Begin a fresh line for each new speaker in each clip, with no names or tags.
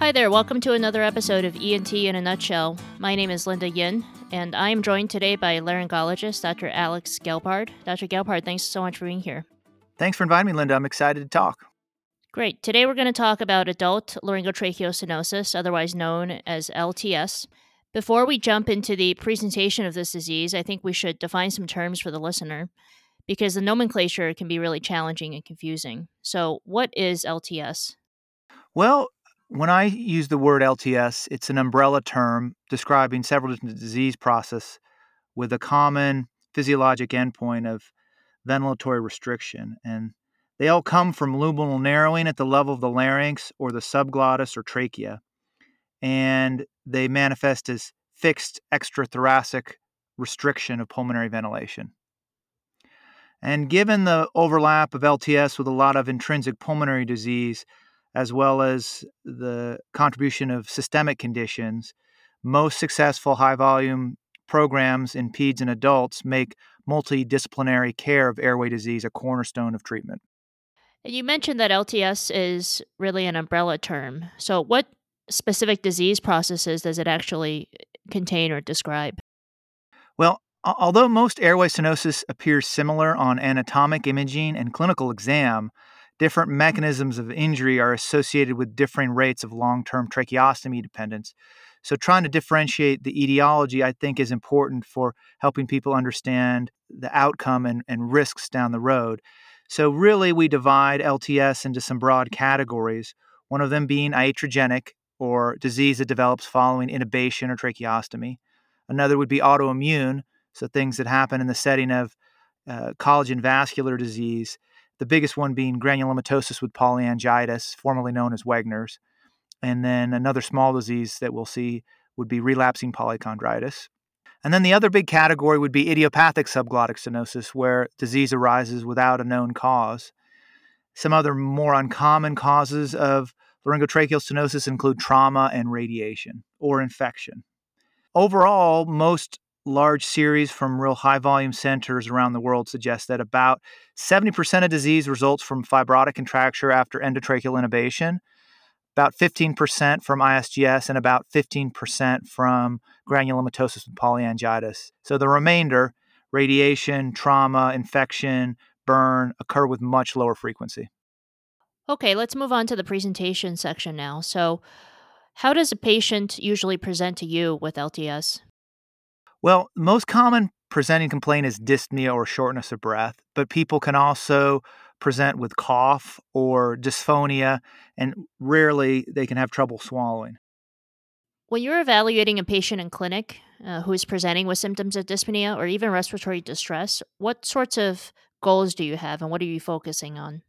Hi there, welcome to another episode of ENT in a Nutshell. My name is Linda Yin, and I am joined today by laryngologist Dr. Alex Gelbard. Dr. Gelbard, thanks so much for being here.
Thanks for inviting me, Linda. I'm excited to talk.
Great. Today we're going to talk about adult laryngotracheostenosis, otherwise known as LTS. Before we jump into the presentation of this disease, I think we should define some terms for the listener because the nomenclature can be really challenging and confusing. So, what is LTS?
Well, when I use the word LTS, it's an umbrella term describing several different disease processes with a common physiologic endpoint of ventilatory restriction. And they all come from luminal narrowing at the level of the larynx or the subglottis or trachea. And they manifest as fixed extrathoracic restriction of pulmonary ventilation. And given the overlap of LTS with a lot of intrinsic pulmonary disease, as well as the contribution of systemic conditions, most successful high volume programs in peds and adults make multidisciplinary care of airway disease a cornerstone of treatment.
And you mentioned that LTS is really an umbrella term. So, what specific disease processes does it actually eh, contain or describe?
Well, although most airway stenosis appears similar on anatomic imaging and clinical exam, different mechanisms of injury are associated with differing rates of long term tracheostomy dependence. So, trying to differentiate the etiology, I think, is important for helping people understand the outcome and, and risks down the road. So, really, we divide LTS into some broad categories, one of them being iatrogenic, or disease that develops following intubation or tracheostomy. Another would be autoimmune, so things that happen in the setting of uh, collagen vascular disease, the biggest one being granulomatosis with polyangiitis, formerly known as Wegener's. And then another small disease that we'll see would be relapsing polychondritis. And then the other big category would be idiopathic subglottic stenosis, where disease arises without a known cause. Some other more uncommon causes of Laryngotracheal stenosis include trauma and radiation or infection. Overall, most large series from real high volume centers around the world suggest that about 70% of disease results from fibrotic contracture after endotracheal intubation, about 15% from ISGS, and about 15% from granulomatosis and polyangiitis. So the remainder, radiation, trauma, infection, burn, occur with much lower frequency.
Okay, let's move on to the presentation section now. So, how does a patient usually present to you with LTS?
Well, the most common presenting complaint is dyspnea or shortness of breath, but people can also present with cough or dysphonia, and rarely they can have trouble swallowing.
When you're evaluating a patient in clinic uh, who is presenting with symptoms of dyspnea or even respiratory distress, what sorts of goals do you have and what are you focusing on?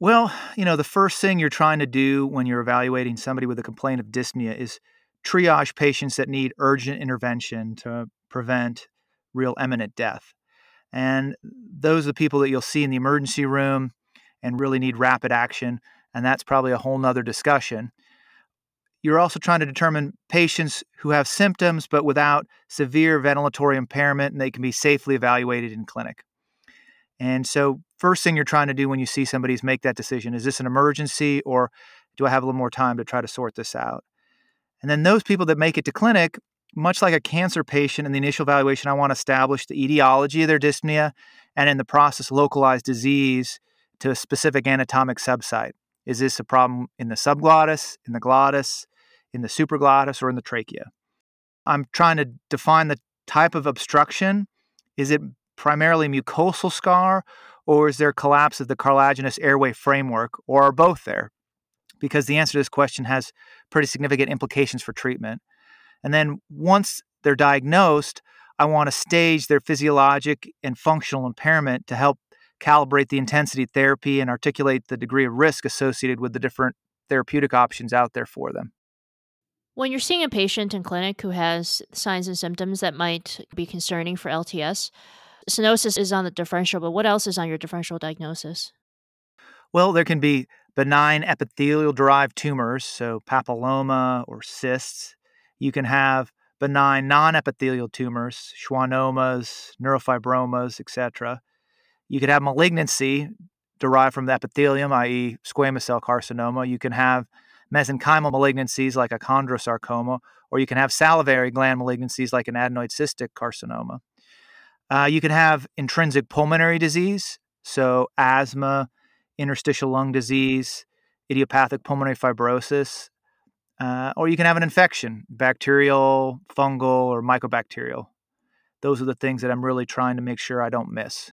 Well, you know, the first thing you're trying to do when you're evaluating somebody with a complaint of dyspnea is triage patients that need urgent intervention to prevent real imminent death. And those are the people that you'll see in the emergency room and really need rapid action. And that's probably a whole nother discussion. You're also trying to determine patients who have symptoms but without severe ventilatory impairment, and they can be safely evaluated in clinic. And so, first thing you're trying to do when you see somebody is make that decision is this an emergency or do I have a little more time to try to sort this out? And then, those people that make it to clinic, much like a cancer patient in the initial evaluation, I want to establish the etiology of their dyspnea and in the process, localize disease to a specific anatomic subsite. Is this a problem in the subglottis, in the glottis, in the supraglottis, or in the trachea? I'm trying to define the type of obstruction. Is it primarily mucosal scar, or is there collapse of the cartilaginous airway framework, or are both there? Because the answer to this question has pretty significant implications for treatment. And then once they're diagnosed, I want to stage their physiologic and functional impairment to help calibrate the intensity therapy and articulate the degree of risk associated with the different therapeutic options out there for them.
When you're seeing a patient in clinic who has signs and symptoms that might be concerning for LTS, stenosis is on the differential, but what else is on your differential diagnosis?
Well, there can be benign epithelial derived tumors, so papilloma or cysts. You can have benign non epithelial tumors, schwannomas, neurofibromas, etc. You could have malignancy derived from the epithelium, i.e., squamous cell carcinoma. You can have mesenchymal malignancies like a chondrosarcoma, or you can have salivary gland malignancies like an adenoid cystic carcinoma. Uh, you can have intrinsic pulmonary disease, so asthma, interstitial lung disease, idiopathic pulmonary fibrosis, uh, or you can have an infection, bacterial, fungal, or mycobacterial. Those are the things that I'm really trying to make sure I don't miss.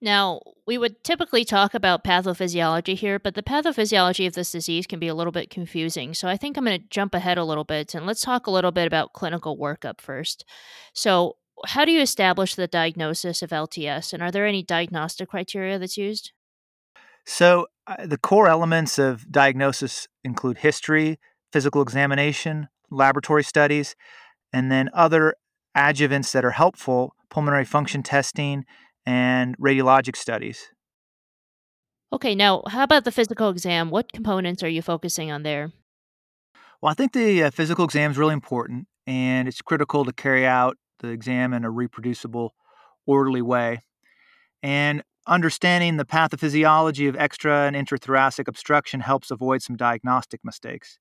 Now, we would typically talk about pathophysiology here, but the pathophysiology of this disease can be a little bit confusing. So I think I'm going to jump ahead a little bit and let's talk a little bit about clinical workup first. So, how do you establish the diagnosis of LTS, and are there any diagnostic criteria that's used?
So, uh, the core elements of diagnosis include history, physical examination, laboratory studies, and then other adjuvants that are helpful pulmonary function testing and radiologic studies.
Okay, now how about the physical exam? What components are you focusing on there?
Well, I think the uh, physical exam is really important, and it's critical to carry out the exam in a reproducible, orderly way. And understanding the pathophysiology of extra and intrathoracic obstruction helps avoid some diagnostic mistakes.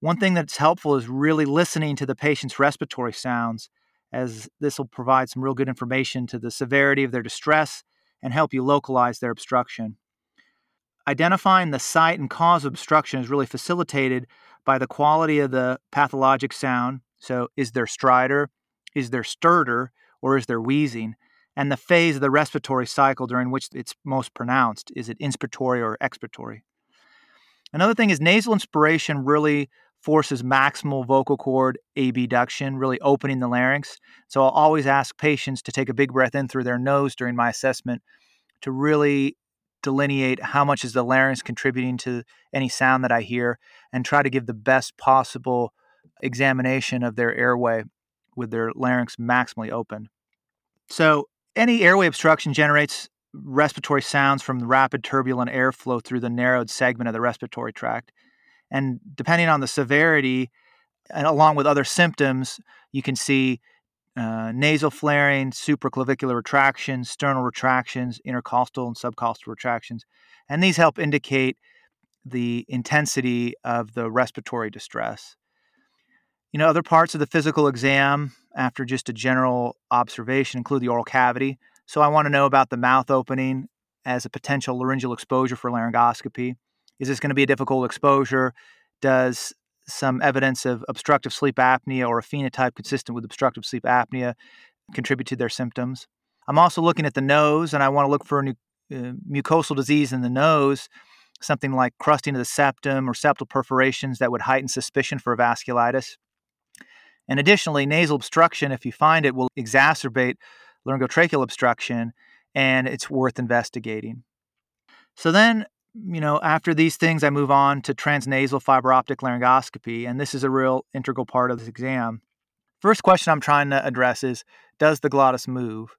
One thing that's helpful is really listening to the patient's respiratory sounds as this will provide some real good information to the severity of their distress and help you localize their obstruction. Identifying the site and cause of obstruction is really facilitated by the quality of the pathologic sound. So, is there stridor, is there stertor, or is there wheezing? And the phase of the respiratory cycle during which it's most pronounced. Is it inspiratory or expiratory? Another thing is nasal inspiration really forces maximal vocal cord abduction, really opening the larynx. So I'll always ask patients to take a big breath in through their nose during my assessment to really delineate how much is the larynx contributing to any sound that I hear and try to give the best possible examination of their airway with their larynx maximally open. So any airway obstruction generates respiratory sounds from the rapid turbulent airflow through the narrowed segment of the respiratory tract. And depending on the severity, and along with other symptoms, you can see uh, nasal flaring, supraclavicular retractions, sternal retractions, intercostal and subcostal retractions. And these help indicate the intensity of the respiratory distress. You know, other parts of the physical exam after just a general observation include the oral cavity. So I want to know about the mouth opening as a potential laryngeal exposure for laryngoscopy. Is this going to be a difficult exposure? Does some evidence of obstructive sleep apnea or a phenotype consistent with obstructive sleep apnea contribute to their symptoms? I'm also looking at the nose, and I want to look for a uh, mucosal disease in the nose, something like crusting of the septum or septal perforations that would heighten suspicion for vasculitis. And additionally, nasal obstruction, if you find it, will exacerbate laryngotracheal obstruction, and it's worth investigating. So then you know, after these things, I move on to transnasal fiber optic laryngoscopy, and this is a real integral part of this exam. First question I'm trying to address is Does the glottis move?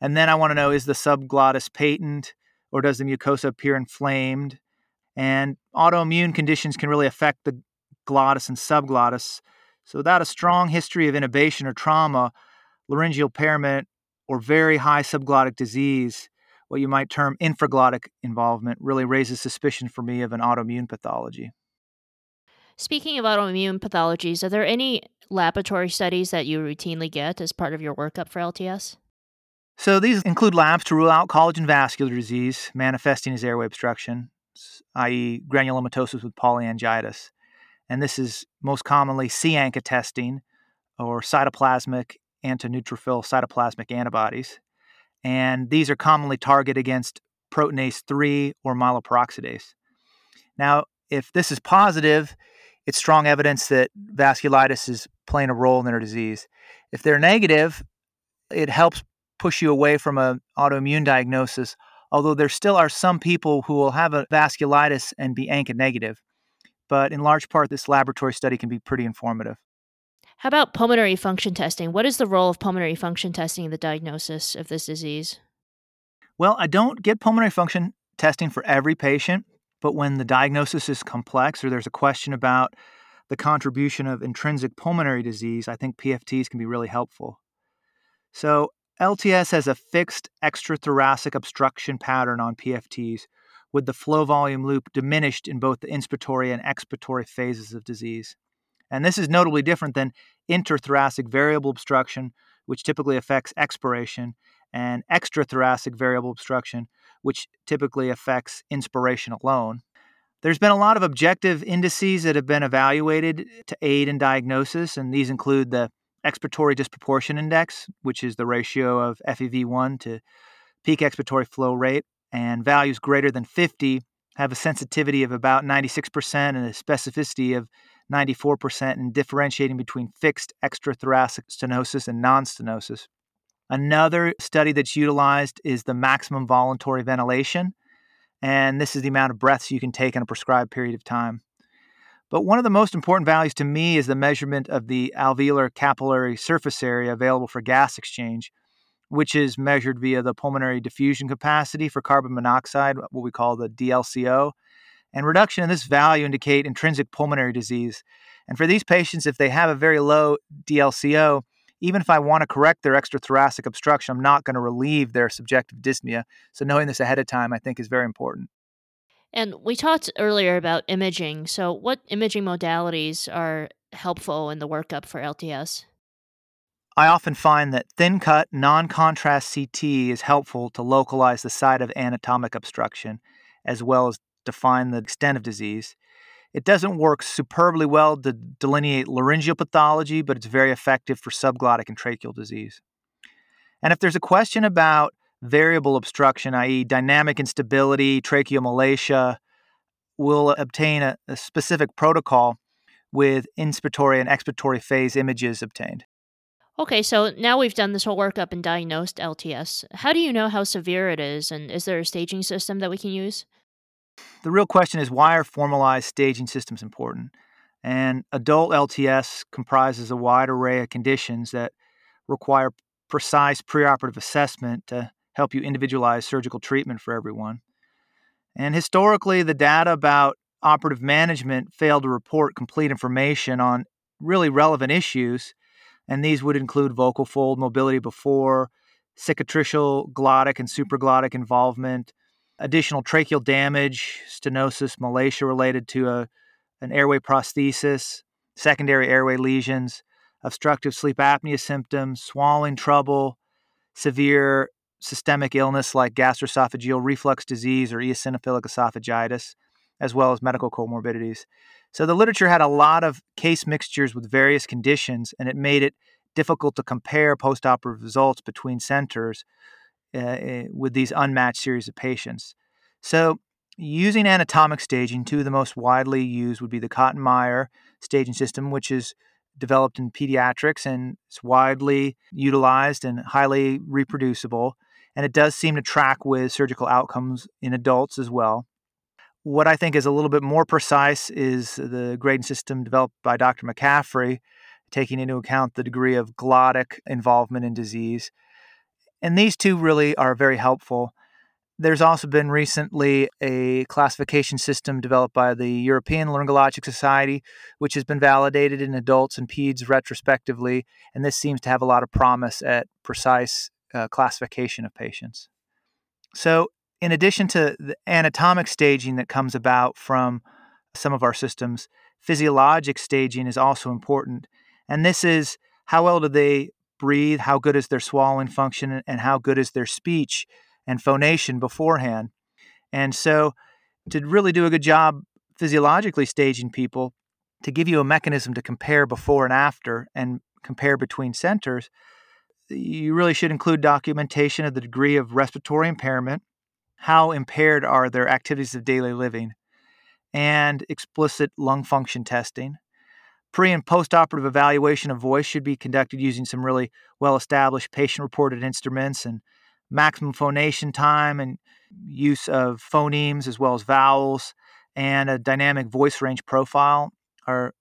And then I want to know is the subglottis patent or does the mucosa appear inflamed? And autoimmune conditions can really affect the glottis and subglottis. So, without a strong history of intubation or trauma, laryngeal impairment or very high subglottic disease what you might term infraglottic involvement really raises suspicion for me of an autoimmune pathology.
Speaking of autoimmune pathologies, are there any laboratory studies that you routinely get as part of your workup for LTS?
So these include labs to rule out collagen vascular disease manifesting as airway obstruction, i.e., granulomatosis with polyangiitis. And this is most commonly C-ANCA testing or cytoplasmic antineutrophil cytoplasmic antibodies and these are commonly targeted against proteinase 3 or myeloperoxidase. Now, if this is positive, it's strong evidence that vasculitis is playing a role in their disease. If they're negative, it helps push you away from an autoimmune diagnosis, although there still are some people who will have a vasculitis and be ANCA negative. But in large part, this laboratory study can be pretty informative.
How about pulmonary function testing? What is the role of pulmonary function testing in the diagnosis of this disease?
Well, I don't get pulmonary function testing for every patient, but when the diagnosis is complex or there's a question about the contribution of intrinsic pulmonary disease, I think PFTs can be really helpful. So, LTS has a fixed extrathoracic obstruction pattern on PFTs, with the flow volume loop diminished in both the inspiratory and expiratory phases of disease. And this is notably different than intrathoracic variable obstruction, which typically affects expiration, and extrathoracic variable obstruction, which typically affects inspiration alone. There's been a lot of objective indices that have been evaluated to aid in diagnosis, and these include the expiratory disproportion index, which is the ratio of FEV1 to peak expiratory flow rate, and values greater than 50 have a sensitivity of about 96% and a specificity of 94% in differentiating between fixed extrathoracic stenosis and non stenosis. Another study that's utilized is the maximum voluntary ventilation, and this is the amount of breaths you can take in a prescribed period of time. But one of the most important values to me is the measurement of the alveolar capillary surface area available for gas exchange, which is measured via the pulmonary diffusion capacity for carbon monoxide, what we call the DLCO. And reduction in this value indicate intrinsic pulmonary disease. And for these patients, if they have a very low DLCO, even if I want to correct their extrathoracic obstruction, I'm not going to relieve their subjective dyspnea. So knowing this ahead of time, I think, is very important.
And we talked earlier about imaging. So, what imaging modalities are helpful in the workup for LTS?
I often find that thin cut, non contrast CT is helpful to localize the site of anatomic obstruction as well as define the extent of disease. It doesn't work superbly well to delineate laryngeal pathology, but it's very effective for subglottic and tracheal disease. And if there's a question about variable obstruction, i.e., dynamic instability, tracheomalacia, we'll obtain a, a specific protocol with inspiratory and expiratory phase images obtained.
Okay, so now we've done this whole workup and diagnosed LTS. How do you know how severe it is, and is there a staging system that we can use?
The real question is why are formalized staging systems important? And adult LTS comprises a wide array of conditions that require precise preoperative assessment to help you individualize surgical treatment for everyone. And historically, the data about operative management failed to report complete information on really relevant issues, and these would include vocal fold mobility before, cicatricial, glottic, and supraglottic involvement, additional tracheal damage, stenosis, malacia related to a, an airway prosthesis, secondary airway lesions, obstructive sleep apnea symptoms, swallowing trouble, severe systemic illness like gastroesophageal reflux disease or eosinophilic esophagitis, as well as medical comorbidities. So the literature had a lot of case mixtures with various conditions, and it made it difficult to compare postoperative results between centers uh, eh, with these unmatched series of patients. So, using anatomic staging, two of the most widely used would be the Cotton-Myer staging system, which is developed in pediatrics and it's widely utilized and highly reproducible. And it does seem to track with surgical outcomes in adults as well. What I think is a little bit more precise is the grading system developed by Dr. McCaffrey, taking into account the degree of glottic involvement in disease and these two really are very helpful. There's also been recently a classification system developed by the European Laryngologic Society, which has been validated in adults and peds retrospectively, and this seems to have a lot of promise at precise uh, classification of patients. So, in addition to the anatomic staging that comes about from some of our systems, physiologic staging is also important. And this is how well do they breathe, how good is their swallowing function, and how good is their speech and phonation beforehand. And so, to really do a good job physiologically staging people, to give you a mechanism to compare before and after and compare between centers, you really should include documentation of the degree of respiratory impairment, how impaired are their activities of daily living, and explicit lung function testing. Pre and post operative evaluation of voice should be conducted using some really well established patient reported instruments and maximum phonation time and use of phonemes as well as vowels and a dynamic voice range profile are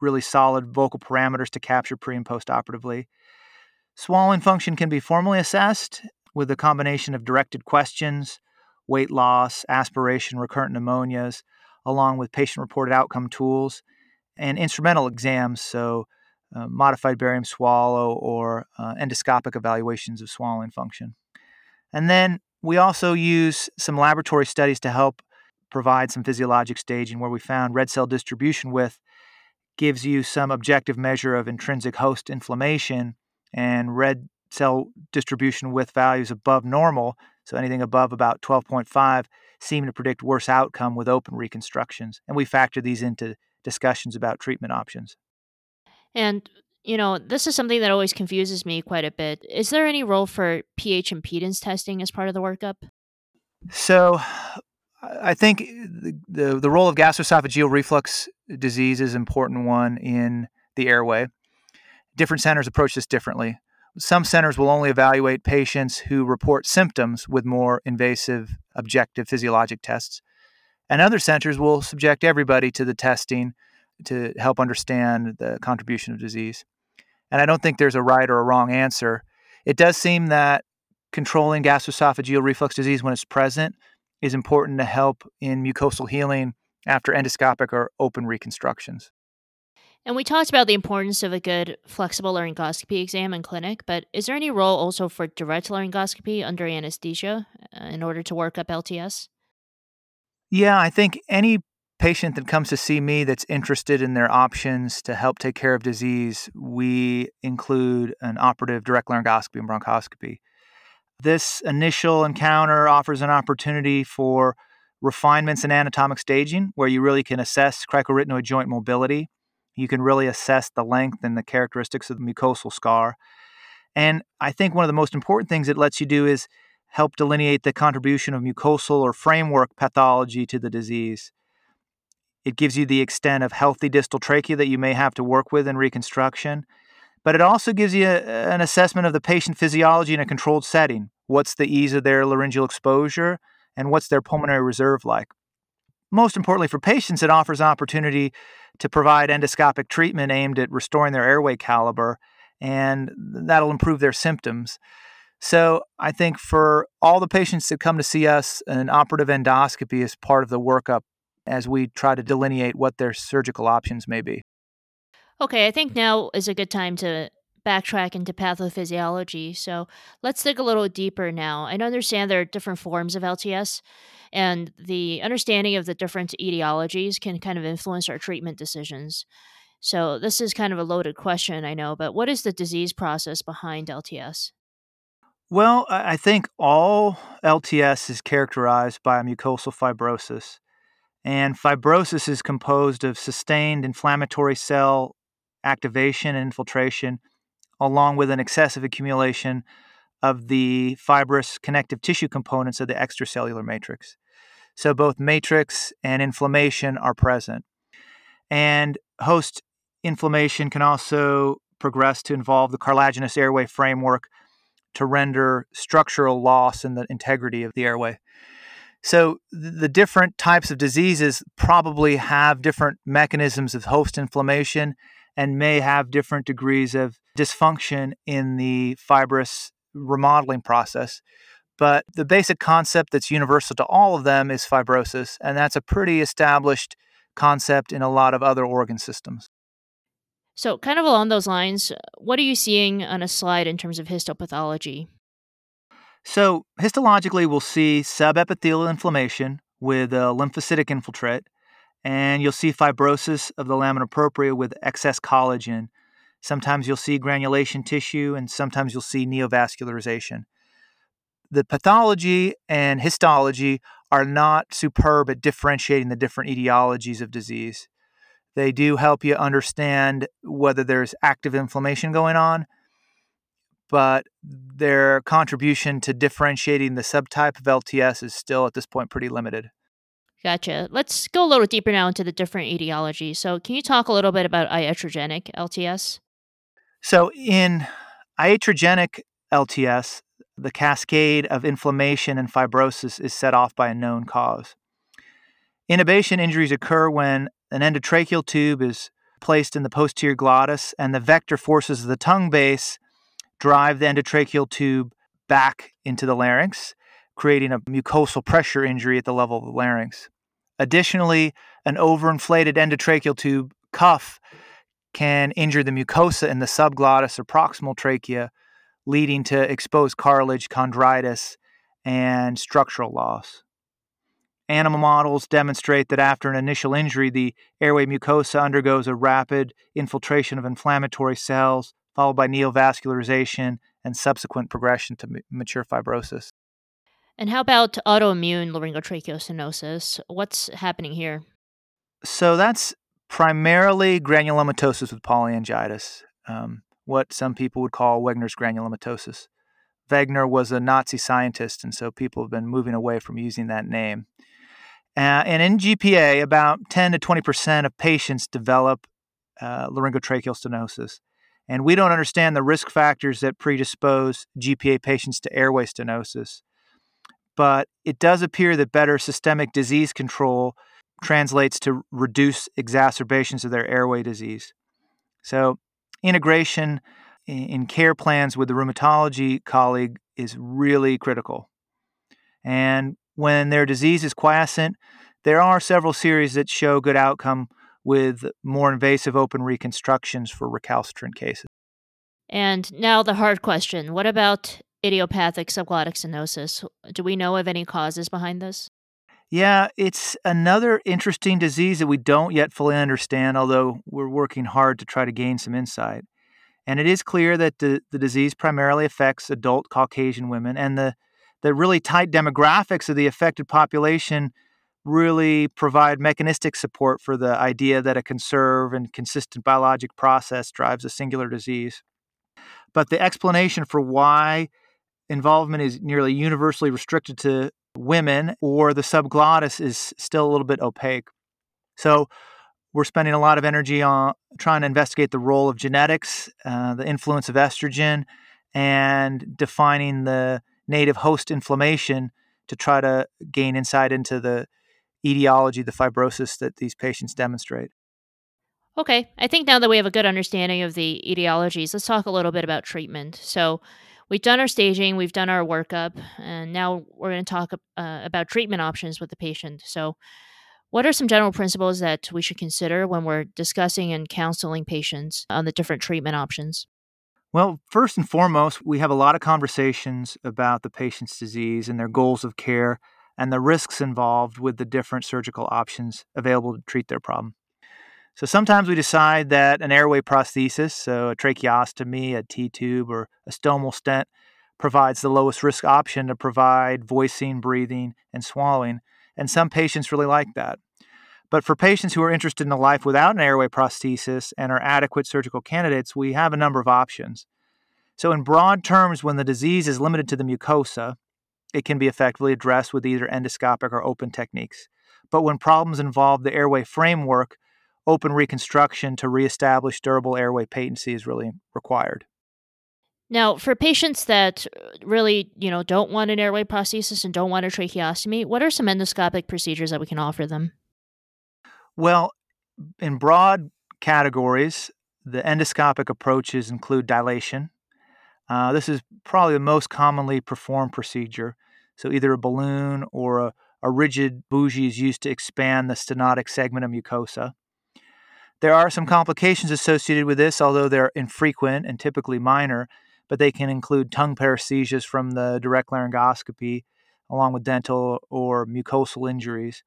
really solid vocal parameters to capture pre and post operatively. Swallowing function can be formally assessed with a combination of directed questions, weight loss, aspiration, recurrent pneumonias, along with patient reported outcome tools and instrumental exams, so uh, modified barium swallow or uh, endoscopic evaluations of swallowing function. And then we also use some laboratory studies to help provide some physiologic staging where we found red cell distribution width gives you some objective measure of intrinsic host inflammation and red cell distribution width values above normal, so anything above about 12.5, seemed to predict worse outcome with open reconstructions. And we factor these into discussions about treatment options.
And, you know, this is something that always confuses me quite a bit. Is there any role for pH impedance testing as part of the workup?
So, I think the, the, the role of gastroesophageal reflux disease is an important one in the airway. Different centers approach this differently. Some centers will only evaluate patients who report symptoms with more invasive objective physiologic tests. And other centers will subject everybody to the testing to help understand the contribution of disease. And I don't think there's a right or a wrong answer. It does seem that controlling gastroesophageal reflux disease when it's present is important to help in mucosal healing after endoscopic or open reconstructions.
And we talked about the importance of a good flexible laryngoscopy exam in clinic, but is there any role also for direct laryngoscopy under anesthesia uh, in order to work up LTS?
Yeah, I think any patient that comes to see me that's interested in their options to help take care of disease, we include an operative direct laryngoscopy and bronchoscopy. This initial encounter offers an opportunity for refinements in anatomic staging where you really can assess cricoarytenoid joint mobility you can really assess the length and the characteristics of the mucosal scar. And I think one of the most important things it lets you do is help delineate the contribution of mucosal or framework pathology to the disease. It gives you the extent of healthy distal trachea that you may have to work with in reconstruction, but it also gives you a, an assessment of the patient physiology in a controlled setting. What's the ease of their laryngeal exposure, and what's their pulmonary reserve like? Most importantly, for patients, it offers an opportunity to provide endoscopic treatment aimed at restoring their airway caliber, and that'll improve their symptoms. So, I think for all the patients that come to see us, an operative endoscopy is part of the workup as we try to delineate what their surgical options may be.
Okay, I think now is a good time to backtrack into pathophysiology. So let's dig a little deeper now. and understand there are different forms of LTS, and the understanding of the different etiologies can kind of influence our treatment decisions. So this is kind of a loaded question, I know, but what is the disease process behind LTS?
Well, I think all LTS is characterized by mucosal fibrosis. And fibrosis is composed of sustained inflammatory cell activation and infiltration along with an excessive accumulation of the fibrous connective tissue components of the extracellular matrix. So both matrix and inflammation are present. And host inflammation can also progress to involve the cartilaginous airway framework to render structural loss in the integrity of the airway. So the different types of diseases probably have different mechanisms of host inflammation and may have different degrees of dysfunction in the fibrous remodeling process. But the basic concept that's universal to all of them is fibrosis, and that's a pretty established concept in a lot of other organ systems.
So, kind of along those lines, what are you seeing on a slide in terms of histopathology?
So, histologically, we'll see subepithelial inflammation with a lymphocytic infiltrate, and you'll see fibrosis of the lamina propria with excess collagen. Sometimes you'll see granulation tissue, and sometimes you'll see neovascularization. The pathology and histology are not superb at differentiating the different etiologies of disease. They do help you understand whether there's active inflammation going on, but their contribution to differentiating the subtype of LTS is still at this point pretty limited.
Gotcha. Let's go a little deeper now into the different etiologies. So, can you talk a little bit about iatrogenic LTS?
So, in iatrogenic LTS, the cascade of inflammation and fibrosis is set off by a known cause. Intubation injuries occur when an endotracheal tube is placed in the posterior glottis and the vector forces of the tongue base drive the endotracheal tube back into the larynx creating a mucosal pressure injury at the level of the larynx. Additionally, an overinflated endotracheal tube cuff can injure the mucosa in the subglottis or proximal trachea, leading to exposed cartilage, chondritis, and structural loss. Animal models demonstrate that after an initial injury, the airway mucosa undergoes a rapid infiltration of inflammatory cells, followed by neovascularization and subsequent progression to mature fibrosis.
And how about autoimmune laryngotracheostenosis? What's happening here?
So that's primarily granulomatosis with polyangiitis, um, what some people would call Wegener's granulomatosis. Wegener was a Nazi scientist, and so people have been moving away from using that name. Uh, and in GPA, about 10 to 20% of patients develop uh, laryngotracheal stenosis. And we don't understand the risk factors that predispose GPA patients to airway stenosis. But it does appear that better systemic disease control translates to reduce exacerbations of their airway disease. So, integration in care plans with the rheumatology colleague is really critical. And when their disease is quiescent, there are several series that show good outcome with more invasive open reconstructions for recalcitrant cases.
And now the hard question what about idiopathic subglottic stenosis? Do we know of any causes behind this?
Yeah, it's another interesting disease that we don't yet fully understand, although we're working hard to try to gain some insight. And it is clear that the, the disease primarily affects adult Caucasian women, and the, the really tight demographics of the affected population really provide mechanistic support for the idea that a conserved and consistent biologic process drives a singular disease. But the explanation for why involvement is nearly universally restricted to women or the subglottis is still a little bit opaque. So we're spending a lot of energy on trying to investigate the role of genetics, uh, the influence of estrogen, and defining the native host inflammation to try to gain insight into the etiology, the fibrosis that these patients demonstrate.
Okay, I think now that we have a good understanding of the etiologies, let's talk a little bit about treatment. So, we've done our staging, we've done our workup, and now we're going to talk uh, about treatment options with the patient. So, what are some general principles that we should consider when we're discussing and counseling patients on the different treatment options?
Well, first and foremost, we have a lot of conversations about the patient's disease and their goals of care and the risks involved with the different surgical options available to treat their problem. So sometimes we decide that an airway prosthesis, so a tracheostomy, a T tube, or a stomal stent, provides the lowest risk option to provide voicing, breathing, and swallowing. And some patients really like that. But for patients who are interested in a life without an airway prosthesis and are adequate surgical candidates, we have a number of options. So, in broad terms, when the disease is limited to the mucosa, it can be effectively addressed with either endoscopic or open techniques. But when problems involve the airway framework, open reconstruction to reestablish durable airway patency is really required.
Now, for patients that really, you know, don't want an airway prosthesis and don't want a tracheostomy, what are some endoscopic procedures that we can offer them?
Well, in broad categories, the endoscopic approaches include dilation. Uh, this is probably the most commonly performed procedure. So, either a balloon or a, a rigid bougie is used to expand the stenotic segment of mucosa. There are some complications associated with this, although they're infrequent and typically minor, but they can include tongue paresthesias from the direct laryngoscopy, along with dental or mucosal injuries.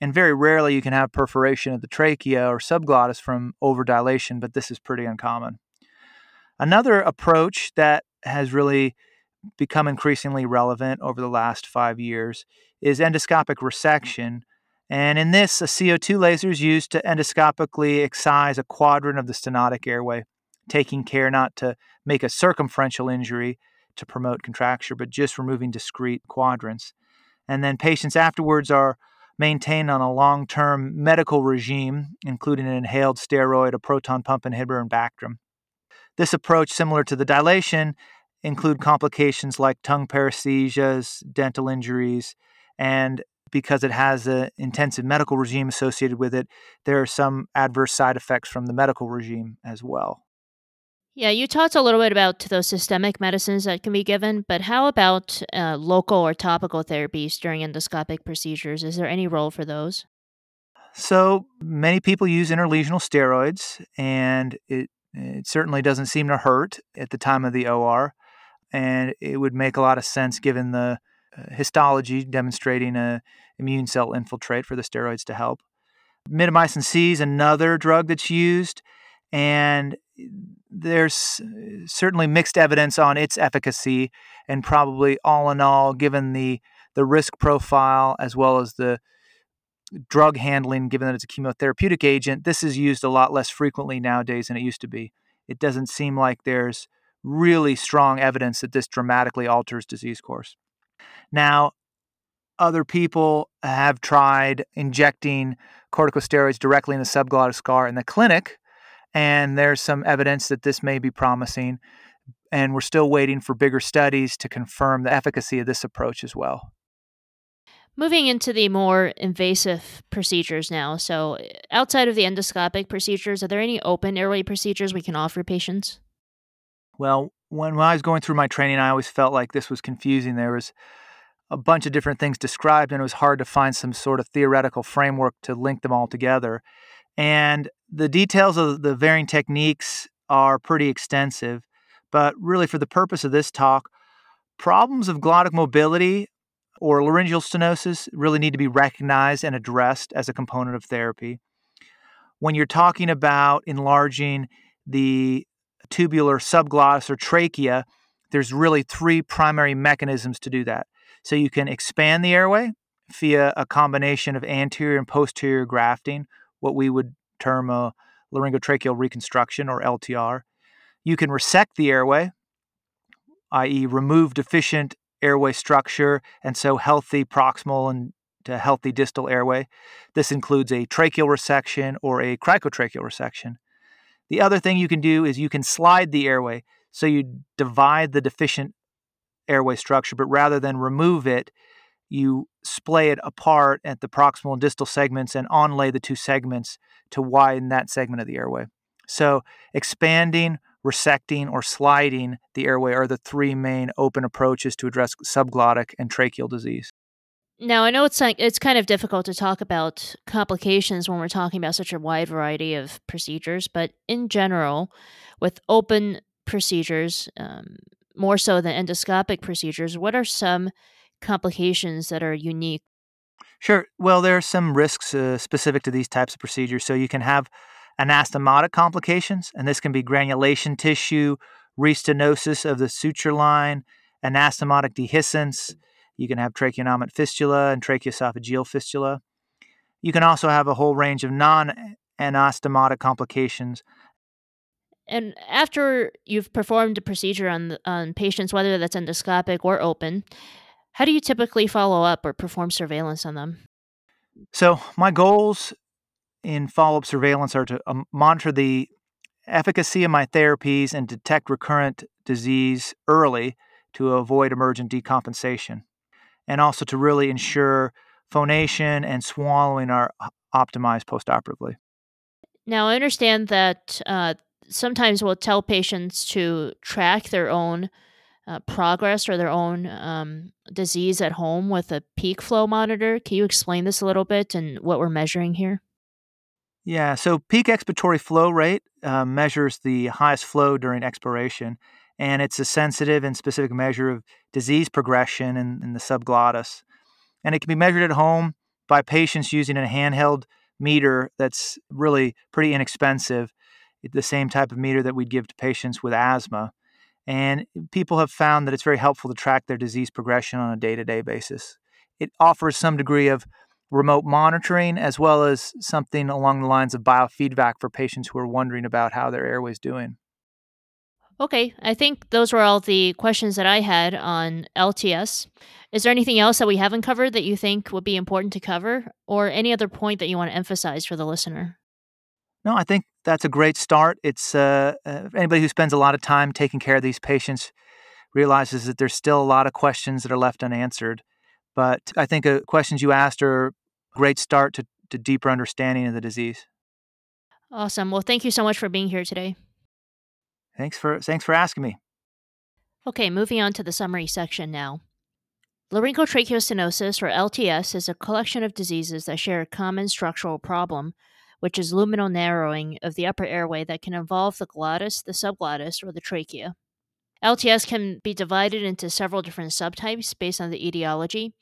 And very rarely you can have perforation of the trachea or subglottis from overdilation, but this is pretty uncommon. Another approach that has really become increasingly relevant over the last five years is endoscopic resection, and in this, a CO2 laser is used to endoscopically excise a quadrant of the stenotic airway, taking care not to make a circumferential injury to promote contracture, but just removing discrete quadrants. And then patients afterwards are maintained on a long term medical regime, including an inhaled steroid, a proton pump inhibitor, and Bactrim. This approach, similar to the dilation, include complications like tongue paresthesias, dental injuries, and because it has an intensive medical regime associated with it, there are some adverse side effects from the medical regime as well.
Yeah, you talked a little bit about those systemic medicines that can be given, but how about uh, local or topical therapies during endoscopic procedures? Is there any role for those?
So many people use intralesional steroids, and it, it certainly doesn't seem to hurt at the time of the OR. And it would make a lot of sense given the histology demonstrating a immune cell infiltrate for the steroids to help. Mitomycin C is another drug that's used, and there's uh, certainly mixed evidence on its efficacy, and probably all in all, given the the risk profile as well as the drug handling, given that it's a chemotherapeutic agent, this is used a lot less frequently nowadays than it used to be. It doesn't seem like there's really strong evidence that this dramatically alters disease course. Now, other people have tried injecting corticosteroids directly in the subglottic scar in the clinic, and there's some evidence that this may be promising. And we're still waiting for bigger studies to confirm the efficacy of this approach as well.
Moving into the more invasive procedures now. So, eh, outside of the endoscopic procedures, are there any open airway procedures we can offer patients?
Well, when, when I was going through my training, I always felt like this was confusing. There was a bunch of different things described, and it was hard to find some sort of theoretical framework to link them all together. And the details of the varying techniques are pretty extensive, but really, for the purpose of this talk, problems of glottic mobility or laryngeal stenosis really need to be recognized and addressed as a component of therapy. When you're talking about enlarging the tubular subglottis or trachea, there's really three primary mechanisms to do that. So you can expand the airway via a combination of anterior and posterior grafting, what we would term a laryngotracheal reconstruction or LTR. You can resect the airway, i.e., remove deficient airway structure and sew healthy proximal and to healthy distal airway. This includes a tracheal resection or a cricotracheal resection. The other thing you can do is you can slide the airway. So you divide the deficient airway structure, but rather than remove it, you splay it apart at the proximal and distal segments and onlay the two segments to widen that segment of the airway. So expanding resecting, or sliding the airway are the three main open approaches to address subglottic and tracheal disease.
Now, I know it's like it's kind of difficult to talk about complications when we're talking about such a wide variety of procedures, but in general, with open procedures, um, more so than endoscopic procedures, what are some complications that are unique?
Sure. Well, there are some risks uh, specific to these types of procedures. So you can have anastomotic complications, and this can be granulation tissue, restenosis of the suture line, anastomotic dehiscence. You can have tracheoinnominate fistula and tracheoesophageal fistula. You can also have a whole range of non anastomotic complications.
And after you've performed a procedure on, on patients, whether that's endoscopic or open, how do you typically follow up or perform surveillance on them?
So, my goals in follow up surveillance are to um, monitor the efficacy of my therapies and detect recurrent disease early to avoid emergent decompensation, and also to really ensure phonation and swallowing are optimized postoperatively.
Now, I understand that uh, sometimes we'll tell patients to track their own uh, progress or their own um, disease at home with a peak flow monitor. Can you explain this a little bit and what we're measuring here?
Yeah, so peak expiratory flow rate uh, measures the highest flow during expiration, and it's a sensitive and specific measure of disease progression in, in the subglottis. And it can be measured at home by patients using a handheld meter that's really pretty inexpensive, the same type of meter that we'd give to patients with asthma. And people have found that it's very helpful to track their disease progression on a day to day basis. It offers some degree of remote monitoring as well as something along the lines of biofeedback for patients who are wondering about how their airway's doing.
Okay, I think those were all the questions that I had on LTS. Is there anything else that we haven't covered that you think would be important to cover, or any other point that you want to emphasize for the listener?
No, I think that's a great start. It's uh, uh, anybody who spends a lot of time taking care of these patients realizes that there's still a lot of questions that are left unanswered. But I think the uh, questions you asked are a great start to, to deeper understanding of the disease.
Awesome. Well, thank you so much for being here today.
Thanks for thanks for asking me.
Okay, moving on to the summary section now. Laryngotracheostenosis, or LTS, is a collection of diseases that share a common structural problem, which is luminal narrowing of the upper airway that can involve the glottis, the subglottis, or the trachea. LTS can be divided into several different subtypes based on the etiology.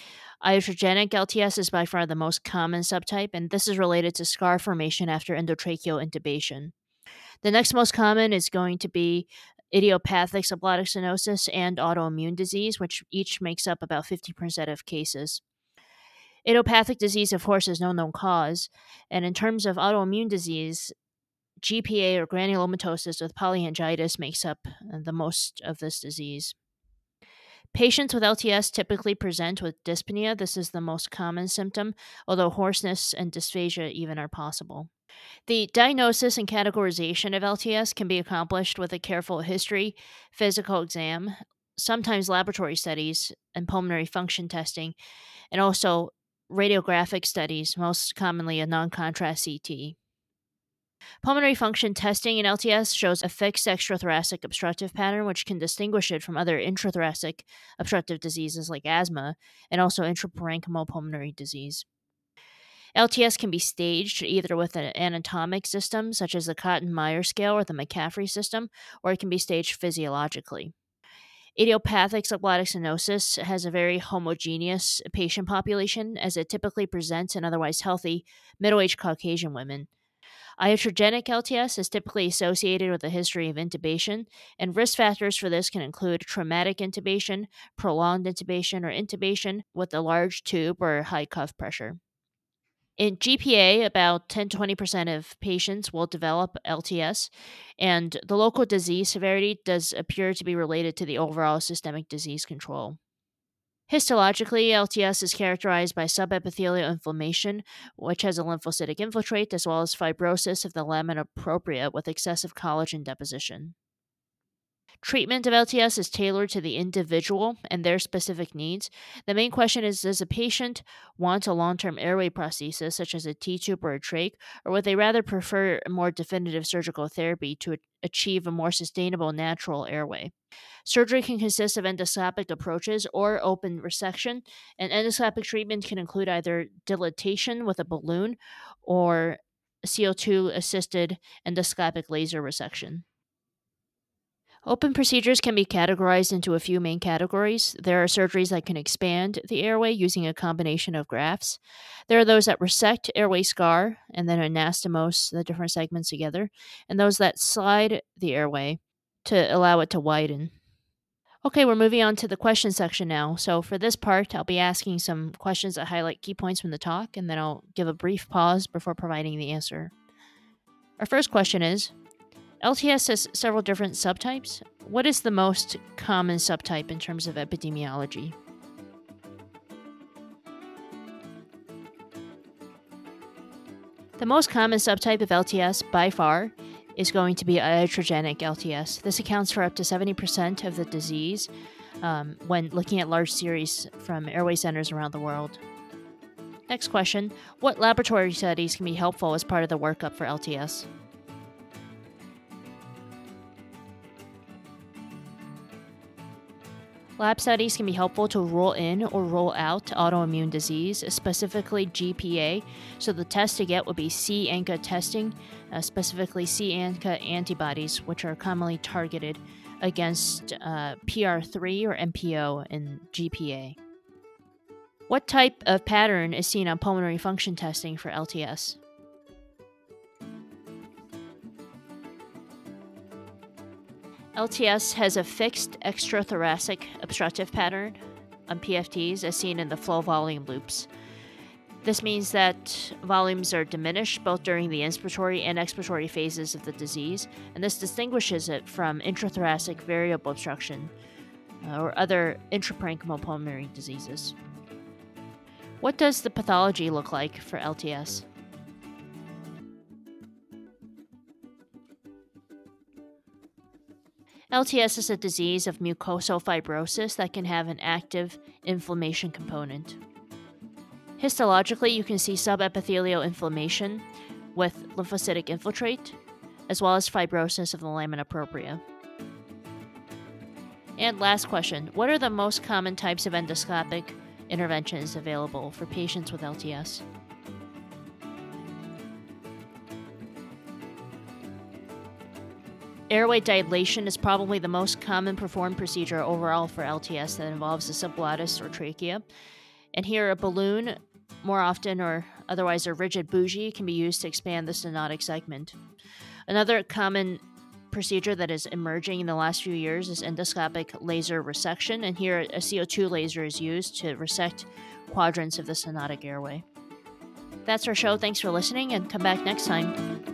Iatrogenic LTS is by far the most common subtype, and this is related to scar formation after endotracheal intubation. The next most common is going to be idiopathic subglottic stenosis and autoimmune disease, which each makes up about 50% of cases. Idiopathic disease, of course, is no known cause, and in terms of autoimmune disease, GPA or granulomatosis with polyangiitis makes up uh, the most of this disease. Patients with LTS typically present with dyspnea. This is the most common symptom, although hoarseness and dysphagia even are possible. The diagnosis and categorization of LTS can be accomplished with a careful history, physical exam, sometimes laboratory studies, and pulmonary function testing, and also radiographic studies, most commonly a non contrast CT. Pulmonary function testing in LTS shows a fixed extrathoracic obstructive pattern, which can distinguish it from other intrathoracic obstructive diseases like asthma and also intraparenchymal pulmonary disease. LTS can be staged either with an anatomic system, such as the Cotton-Myer scale or the McCaffrey system, or it can be staged physiologically. Idiopathic subglottic stenosis has a very homogeneous patient population as it typically presents in otherwise healthy middle aged Caucasian women. Iatrogenic LTS is typically associated with a history of intubation, and risk factors for this can include traumatic intubation, prolonged intubation, or intubation with a large tube or high cuff pressure. In GPA, about 10 20% of patients will develop LTS, and the local disease severity does appear to be related to the overall systemic disease control. Histologically, LTS is characterized by subepithelial inflammation, which has a lymphocytic infiltrate, as well as fibrosis of the lamina propria with excessive collagen deposition. Treatment of LTS is tailored to the individual and their specific needs. The main question is Does a patient want a long term airway prosthesis, such as a T tube or a trach, or would they rather prefer a more definitive surgical therapy to achieve a more sustainable natural airway? Surgery can consist of endoscopic approaches or open resection, and endoscopic treatment can include either dilatation with a balloon or CO2 assisted endoscopic laser resection. Open procedures can be categorized into a few main categories. There are surgeries that can expand the airway using a combination of grafts. There are those that resect airway scar and then anastomose the different segments together, and those that slide the airway to allow it to widen. Okay, we're moving on to the question section now. So, for this part, I'll be asking some questions that highlight key points from the talk, and then I'll give a brief pause before providing the answer. Our first question is LTS has several different subtypes. What is the most common subtype in terms of epidemiology? The most common subtype of LTS by far is going to be iatrogenic LTS. This accounts for up to 70% of the disease um, when looking at large series from airway centers around the world. Next question What laboratory studies can be helpful as part of the workup for LTS? Lab studies can be helpful to rule in or rule out autoimmune disease, specifically GPA. So the test to get would be C ANCA testing, uh, specifically C ANCA antibodies, which are commonly targeted against uh, PR3 or MPO in GPA. What type of pattern is seen on pulmonary function testing for LTS? LTS has a fixed extrathoracic obstructive pattern on PFTs as seen in the flow volume loops. This means that volumes are diminished both during the inspiratory and expiratory phases of the disease, and this distinguishes it from intrathoracic variable obstruction uh, or other intraparenchymal pulmonary diseases. What does the pathology look like for LTS? LTS is a disease of mucosal fibrosis that can have an active inflammation component. Histologically, you can see subepithelial inflammation with lymphocytic infiltrate, as well as fibrosis of the lamina propria. And last question What are the most common types of endoscopic interventions available for patients with LTS? Airway dilation is probably the most common performed procedure overall for LTS that involves the subglottis or trachea. And here, a balloon, more often or otherwise a rigid bougie, can be used to expand the stenotic segment. Another common procedure that is emerging in the last few years is endoscopic laser resection, and here a CO2 laser is used to resect quadrants of the stenotic airway. That's our show. Thanks for listening, and come back next time.